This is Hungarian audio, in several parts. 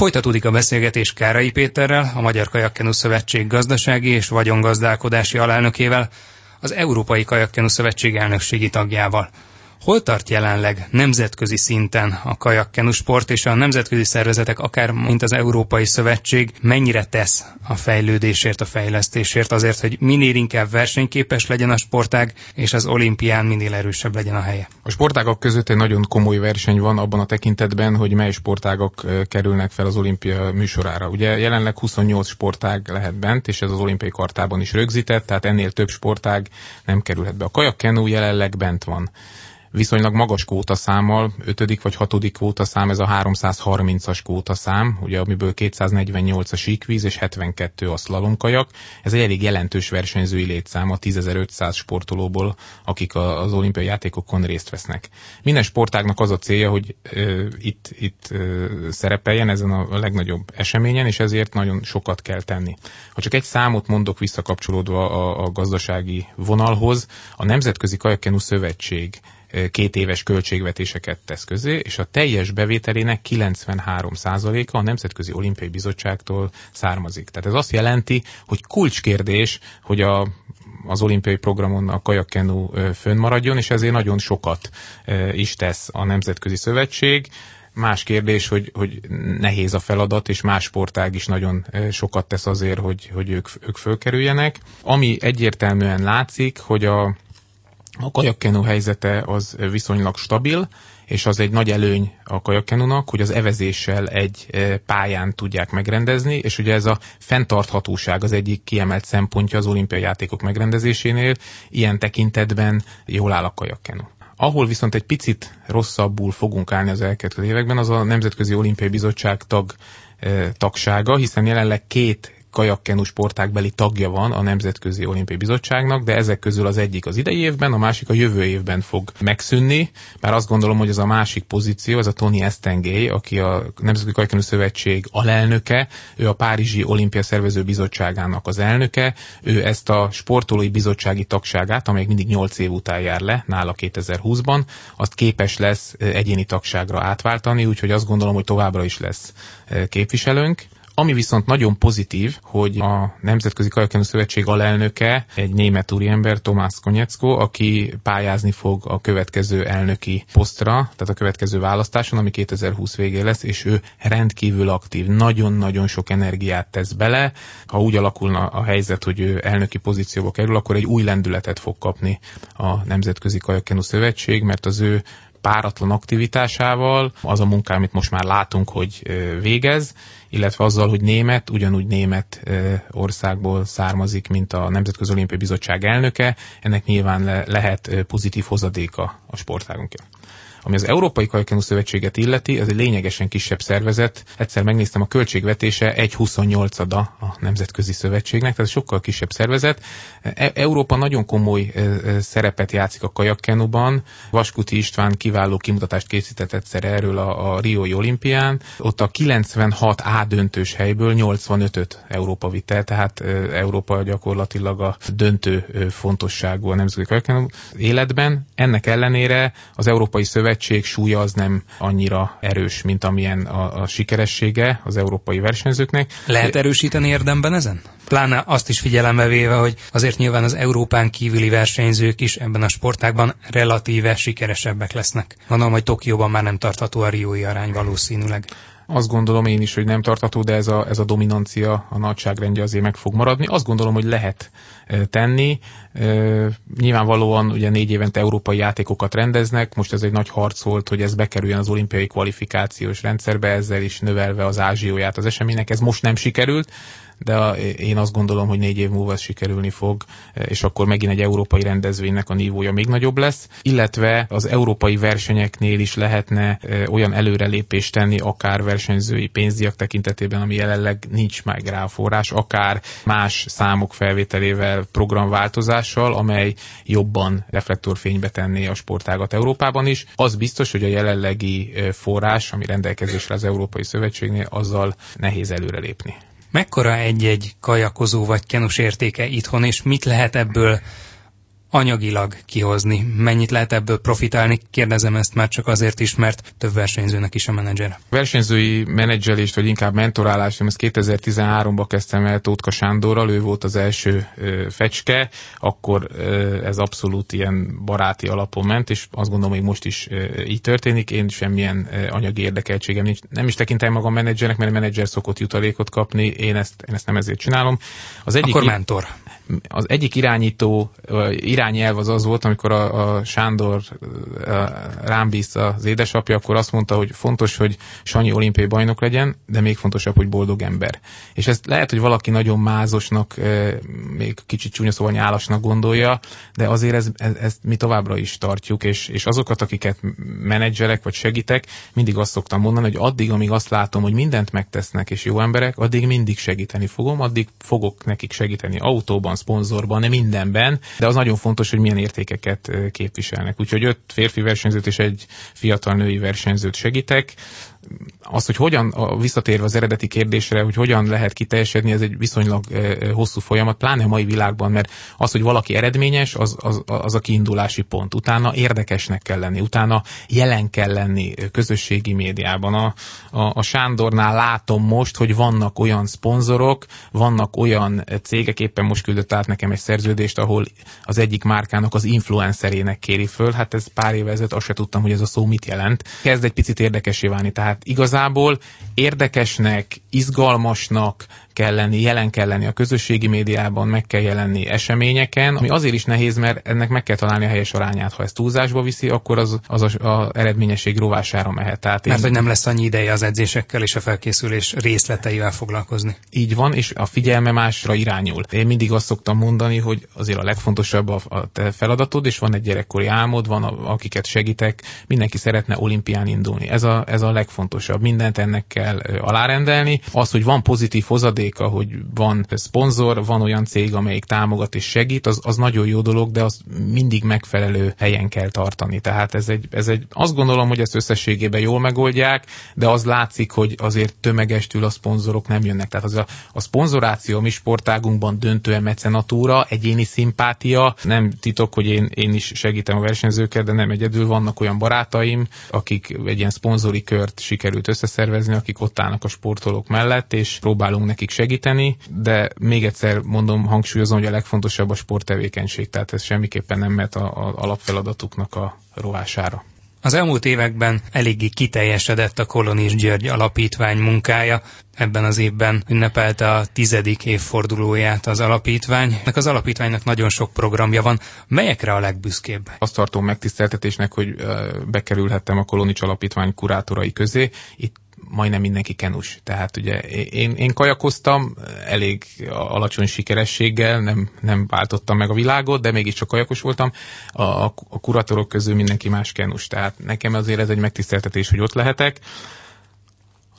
Folytatódik a beszélgetés Kárai Péterrel, a Magyar Kajakkenu Szövetség gazdasági és vagyongazdálkodási alelnökével, az Európai Kajakkenu Szövetség elnökségi tagjával. Hol tart jelenleg nemzetközi szinten a kajakkenu sport, és a nemzetközi szervezetek, akár mint az Európai Szövetség, mennyire tesz a fejlődésért, a fejlesztésért, azért, hogy minél inkább versenyképes legyen a sportág, és az olimpián minél erősebb legyen a helye? A sportágak között egy nagyon komoly verseny van abban a tekintetben, hogy mely sportágak kerülnek fel az olimpia műsorára. Ugye jelenleg 28 sportág lehet bent, és ez az olimpiai kartában is rögzített, tehát ennél több sportág nem kerülhet be. A kajakkenu jelenleg bent van viszonylag magas számmal, ötödik vagy hatodik szám, ez a 330-as szám, ugye amiből 248 a síkvíz és 72 a szlalomkajak. Ez egy elég jelentős versenyzői létszám a 10.500 sportolóból, akik az olimpiai játékokon részt vesznek. Minden sportágnak az a célja, hogy ö, itt, itt ö, szerepeljen ezen a legnagyobb eseményen, és ezért nagyon sokat kell tenni. Ha csak egy számot mondok visszakapcsolódva a, a gazdasági vonalhoz, a Nemzetközi Kajakkenu Szövetség két éves költségvetéseket tesz közé, és a teljes bevételének 93%-a a Nemzetközi Olimpiai Bizottságtól származik. Tehát ez azt jelenti, hogy kulcskérdés, hogy a az olimpiai programon a kajakkenu fönnmaradjon, és ezért nagyon sokat is tesz a Nemzetközi Szövetség. Más kérdés, hogy, hogy nehéz a feladat, és más sportág is nagyon sokat tesz azért, hogy, hogy ők, ők fölkerüljenek. Ami egyértelműen látszik, hogy a, a kajakkenu helyzete az viszonylag stabil, és az egy nagy előny a kajakkenunak, hogy az evezéssel egy e, pályán tudják megrendezni, és ugye ez a fenntarthatóság az egyik kiemelt szempontja az olimpiai játékok megrendezésénél, ilyen tekintetben jól áll a kajakkenu. Ahol viszont egy picit rosszabbul fogunk állni az elkövetkező években, az a Nemzetközi Olimpiai Bizottság tag, e, tagsága, hiszen jelenleg két kajakkenu sportákbeli tagja van a Nemzetközi Olimpiai Bizottságnak, de ezek közül az egyik az idei évben, a másik a jövő évben fog megszűnni, mert azt gondolom, hogy ez a másik pozíció, ez a Tony Estengay, aki a Nemzetközi Kajakkenu Szövetség alelnöke, ő a Párizsi Olimpia Szervező Bizottságának az elnöke, ő ezt a sportolói bizottsági tagságát, amely mindig 8 év után jár le, nála 2020-ban, azt képes lesz egyéni tagságra átváltani, úgyhogy azt gondolom, hogy továbbra is lesz képviselőnk. Ami viszont nagyon pozitív, hogy a Nemzetközi Kajakkenu Szövetség alelnöke egy német úriember, Tomás Konyecko, aki pályázni fog a következő elnöki posztra, tehát a következő választáson, ami 2020 végén lesz, és ő rendkívül aktív, nagyon-nagyon sok energiát tesz bele. Ha úgy alakulna a helyzet, hogy ő elnöki pozícióba kerül, akkor egy új lendületet fog kapni a Nemzetközi Kajakkenu Szövetség, mert az ő páratlan aktivitásával, az a munká, amit most már látunk, hogy végez, illetve azzal, hogy német, ugyanúgy német országból származik, mint a Nemzetközi Olimpiai Bizottság elnöke, ennek nyilván le, lehet pozitív hozadéka a sportágunkra. Ami az Európai Kajkenu Szövetséget illeti, ez egy lényegesen kisebb szervezet. Egyszer megnéztem a költségvetése 1,28-ada a Nemzetközi Szövetségnek, tehát sokkal kisebb szervezet. E- Európa nagyon komoly e, e, szerepet játszik a kajakkenuban. Vaskuti István kiváló kimutatást készített egyszer erről a, a Rioi olimpián. Ott a 96 A döntős helyből 85-öt Európa vitte tehát Európa gyakorlatilag a döntő fontosságú a nemzetközi kajakkenu életben. Ennek ellenére az Európai Szövetség szövetség súlya az nem annyira erős, mint amilyen a, a sikeressége az európai versenyzőknek. Lehet erősíteni érdemben ezen? Pláne azt is figyelembe véve, hogy azért nyilván az Európán kívüli versenyzők is ebben a sportágban relatíve sikeresebbek lesznek. Gondolom, hogy Tokióban már nem tartható a riói arány valószínűleg. Azt gondolom én is, hogy nem tartható, de ez a, ez a dominancia, a nagyságrendje azért meg fog maradni. Azt gondolom, hogy lehet tenni. Nyilvánvalóan ugye négy évente európai játékokat rendeznek, most ez egy nagy harc volt, hogy ez bekerüljön az olimpiai kvalifikációs rendszerbe, ezzel is növelve az ázsióját az eseménynek. Ez most nem sikerült, de én azt gondolom, hogy négy év múlva ez sikerülni fog, és akkor megint egy európai rendezvénynek a nívója még nagyobb lesz, illetve az európai versenyeknél is lehetne olyan előrelépést tenni, akár versenyzői pénzdiak tekintetében, ami jelenleg nincs meg rá forrás, akár más számok felvételével, programváltozással, amely jobban reflektorfénybe tenné a sportágat Európában is. Az biztos, hogy a jelenlegi forrás, ami rendelkezésre az Európai Szövetségnél, azzal nehéz előrelépni. Mekkora egy-egy kajakozó vagy kenus értéke itthon, és mit lehet ebből anyagilag kihozni? Mennyit lehet ebből profitálni? Kérdezem ezt már csak azért is, mert több versenyzőnek is a menedzser. Versenyzői menedzselést, vagy inkább mentorálást, ezt 2013-ban kezdtem el Tótka Sándorral, ő volt az első ö, fecske, akkor ö, ez abszolút ilyen baráti alapon ment, és azt gondolom, hogy most is ö, így történik. Én semmilyen ö, anyagi érdekeltségem nincs. Nem is tekintem magam menedzsernek, mert a menedzser szokott jutalékot kapni, én ezt, én ezt nem ezért csinálom. Az egyik Akkor mentor. Az egyik irányító, irányelv az az volt, amikor a, a Sándor rám bízta az édesapja, akkor azt mondta, hogy fontos, hogy Sanyi olimpiai bajnok legyen, de még fontosabb, hogy boldog ember. És ezt lehet, hogy valaki nagyon mázosnak, még kicsit csúnya szóval nyálasnak gondolja, de azért ez, ez, mi továbbra is tartjuk, és, és azokat, akiket menedzselek vagy segítek, mindig azt szoktam mondani, hogy addig, amíg azt látom, hogy mindent megtesznek és jó emberek, addig mindig segíteni fogom, addig fogok nekik segíteni autóban, szponzorban, mindenben, de az nagyon fontos, hogy milyen értékeket képviselnek. Úgyhogy öt férfi versenyzőt és egy fiatal női versenyzőt segítek az, hogy hogyan, visszatérve az eredeti kérdésre, hogy hogyan lehet kiteljesedni, ez egy viszonylag e, hosszú folyamat, pláne a mai világban, mert az, hogy valaki eredményes, az, az, az a kiindulási pont. Utána érdekesnek kell lenni, utána jelen kell lenni közösségi médiában. A, a, a Sándornál látom most, hogy vannak olyan szponzorok, vannak olyan cégek, éppen most küldött át nekem egy szerződést, ahol az egyik márkának az influencerének kéri föl, hát ez pár éve ezelőtt azt se tudtam, hogy ez a szó mit jelent. Kezd egy picit érdekesé válni, tehát igazából érdekesnek, izgalmasnak, kell lenni, jelen kell lenni a közösségi médiában, meg kell jelenni eseményeken, ami azért is nehéz, mert ennek meg kell találni a helyes arányát. Ha ezt túlzásba viszi, akkor az az a, a eredményesség rovására mehet. Tehát mert én... hogy nem lesz annyi ideje az edzésekkel és a felkészülés részleteivel foglalkozni. Így van, és a figyelme másra irányul. Én mindig azt szoktam mondani, hogy azért a legfontosabb a, a te feladatod, és van egy gyerekkori álmod, van a, akiket segítek, mindenki szeretne olimpián indulni. Ez a, ez a legfontosabb. Mindent ennek kell alárendelni. Az, hogy van pozitív hozadék, szándéka, hogy van szponzor, van olyan cég, amelyik támogat és segít, az, az nagyon jó dolog, de az mindig megfelelő helyen kell tartani. Tehát ez egy, ez egy, azt gondolom, hogy ezt összességében jól megoldják, de az látszik, hogy azért tömegestül a szponzorok nem jönnek. Tehát az a, a szponzoráció a mi sportágunkban döntően mecenatúra, egyéni szimpátia. Nem titok, hogy én, én is segítem a versenyzőket, de nem egyedül vannak olyan barátaim, akik egy ilyen szponzori kört sikerült összeszervezni, akik ott állnak a sportolók mellett, és próbálunk nekik segíteni, de még egyszer mondom, hangsúlyozom, hogy a legfontosabb a sporttevékenység, tehát ez semmiképpen nem mehet a, a alapfeladatuknak a rovására. Az elmúlt években eléggé kiteljesedett a Kolonis György alapítvány munkája. Ebben az évben ünnepelte a tizedik évfordulóját az alapítvány. Az alapítványnak nagyon sok programja van. Melyekre a legbüszkébb? Azt tartom megtiszteltetésnek, hogy bekerülhettem a Kolonics alapítvány kurátorai közé. Itt majdnem mindenki kenus. Tehát ugye én, én kajakoztam elég alacsony sikerességgel, nem, nem váltottam meg a világot, de mégiscsak kajakos voltam. A, a kuratorok közül mindenki más kenus. Tehát nekem azért ez egy megtiszteltetés, hogy ott lehetek.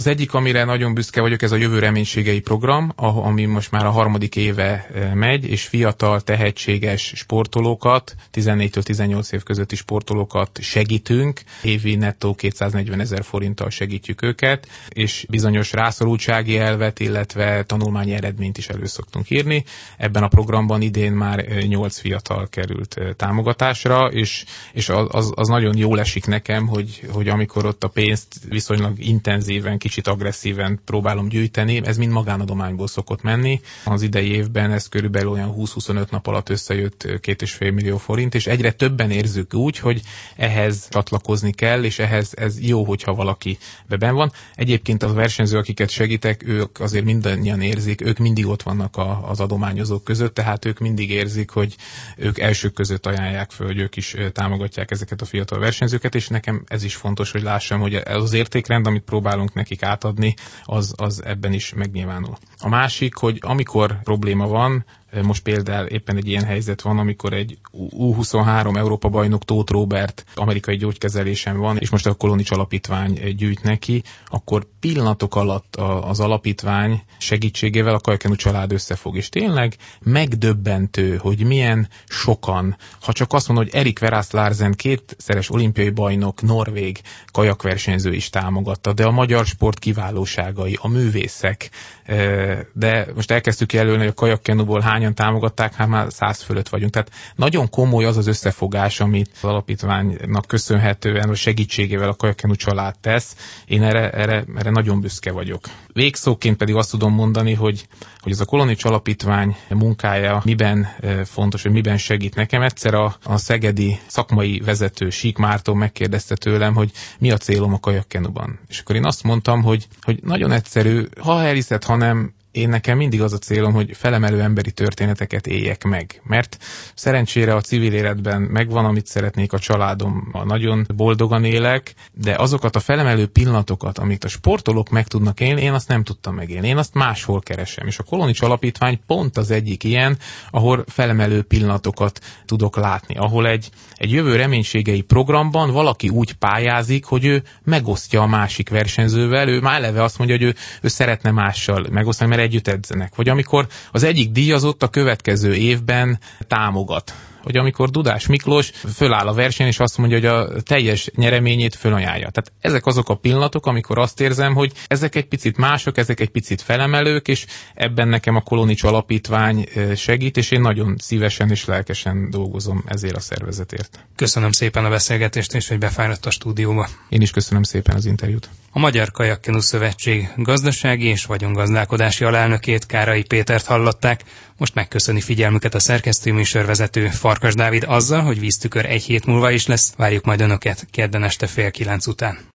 Az egyik, amire nagyon büszke vagyok, ez a Jövő Reménységei program, ami most már a harmadik éve e, megy, és fiatal, tehetséges sportolókat, 14-től 18 év közötti sportolókat segítünk, évi nettó 240 ezer forinttal segítjük őket, és bizonyos rászorultsági elvet, illetve tanulmányi eredményt is elő szoktunk írni. Ebben a programban idén már 8 e, fiatal került e, támogatásra, és, és az, az nagyon jól esik nekem, hogy, hogy amikor ott a pénzt viszonylag intenzíven kicsit agresszíven próbálom gyűjteni, ez mind magánadományból szokott menni. Az idei évben ez körülbelül olyan 20-25 nap alatt összejött 2,5 millió forint, és egyre többen érzük úgy, hogy ehhez csatlakozni kell, és ehhez ez jó, hogyha valaki beben van. Egyébként a versenyző, akiket segítek, ők azért mindannyian érzik, ők mindig ott vannak a, az adományozók között, tehát ők mindig érzik, hogy ők elsők között ajánlják föl, hogy ők is támogatják ezeket a fiatal versenyzőket, és nekem ez is fontos, hogy lássam, hogy ez az értékrend, amit próbálunk nekik nekik átadni, az, az ebben is megnyilvánul. A másik, hogy amikor probléma van, most például éppen egy ilyen helyzet van, amikor egy U23 Európa bajnok Tóth Robert amerikai gyógykezelésen van, és most a Kolonics Alapítvány gyűjt neki, akkor pillanatok alatt az alapítvány segítségével a Kajkenu család összefog. És tényleg megdöbbentő, hogy milyen sokan, ha csak azt mondom, hogy Erik Verász Larsen kétszeres olimpiai bajnok, norvég kajakversenyző is támogatta, de a magyar sport kiválóságai, a művészek, de most elkezdtük jelölni, hogy a kajakkenuból hány hányan támogatták, hát már száz fölött vagyunk. Tehát nagyon komoly az az összefogás, amit az alapítványnak köszönhetően, vagy segítségével a Kajakenu család tesz. Én erre, erre, erre nagyon büszke vagyok. Végszóként pedig azt tudom mondani, hogy, hogy ez a Kolonics Alapítvány munkája miben fontos, hogy miben segít nekem. Egyszer a, a szegedi szakmai vezető Sík Márton megkérdezte tőlem, hogy mi a célom a kajakkenuban. És akkor én azt mondtam, hogy, hogy nagyon egyszerű, ha elhiszed, ha nem, én nekem mindig az a célom, hogy felemelő emberi történeteket éljek meg. Mert szerencsére a civil életben megvan, amit szeretnék, a családom nagyon boldogan élek, de azokat a felemelő pillanatokat, amit a sportolók meg tudnak élni, én azt nem tudtam megélni. Én azt máshol keresem. És a Kolonics Alapítvány pont az egyik ilyen, ahol felemelő pillanatokat tudok látni. Ahol egy, egy jövő reménységei programban valaki úgy pályázik, hogy ő megosztja a másik versenyzővel, ő már eleve azt mondja, hogy ő, ő szeretne mással megosztani, mert együtt edzenek. Vagy amikor az egyik díjazott a következő évben támogat hogy amikor Dudás Miklós föláll a verseny, és azt mondja, hogy a teljes nyereményét fölajánlja. Tehát ezek azok a pillanatok, amikor azt érzem, hogy ezek egy picit mások, ezek egy picit felemelők, és ebben nekem a Kolonics Alapítvány segít, és én nagyon szívesen és lelkesen dolgozom ezért a szervezetért. Köszönöm szépen a beszélgetést, és hogy befáradt a stúdióba. Én is köszönöm szépen az interjút. A Magyar Kajakkenu Szövetség gazdasági és vagyongazdálkodási alelnökét Kárai Pétert hallották. Most megköszöni figyelmüket a szerkesztő műsorvezető Farkas Dávid azzal, hogy víztükör egy hét múlva is lesz. Várjuk majd Önöket kedden este fél kilenc után.